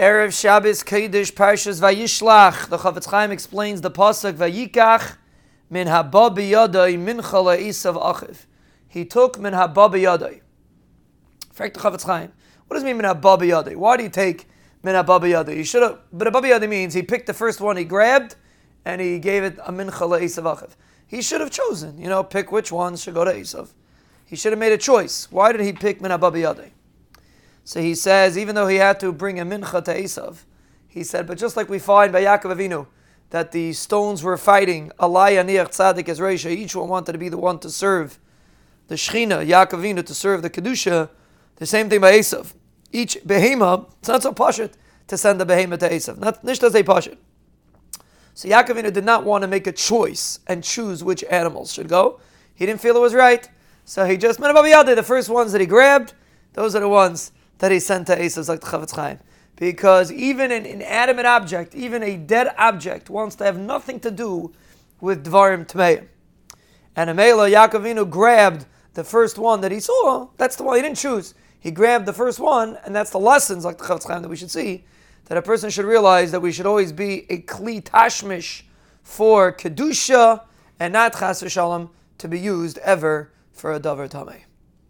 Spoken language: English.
Erev Shabbos Kodesh Parshas Vayishlach. The Chafetz Chaim explains the pasuk Vayikach min haba biyadai mincha le'isav achiv. He took min haba biyadai. Fact the Chafetz Chaim. What does it mean min haba biyadai? Why do you take min haba biyadai? You should have. But haba biyadai means he picked the first one he grabbed and he gave it a mincha le'isav achiv. He should have chosen. You know, pick which one should go to Esav. He should have made a choice. Why did he pick min haba biyadai? So he says, even though he had to bring a mincha to Esav, he said, but just like we find by Yaakov Avinu, that the stones were fighting, Alaya Niach Tzadik as Reisha, each one wanted to be the one to serve the Shechina, Yaakov Avinu, to serve the Kedusha, the same thing by Esav. Each behema, it's not so pashit to send the behema to Esav. Not nishta say pashit. So Yaakov Avinu did not want to make a choice and choose which animals should go. He didn't feel it was right. So he just, the first ones that he grabbed, those are the ones that he sent to Esav, like the Chafetz Chaim. Because even an inanimate object, even a dead object, wants to have nothing to do with Dvarim Tmeim. And Amela, Yaakovinu grabbed the first one that he saw. That's the one he didn't choose. He grabbed the first one, and that's the lessons, like the Chafetz Chaim, that we should see, that a person should realize that we should always be a Kli Tashmish for Kedusha, and not Chas Shalom to be used ever for a Davar Tameh.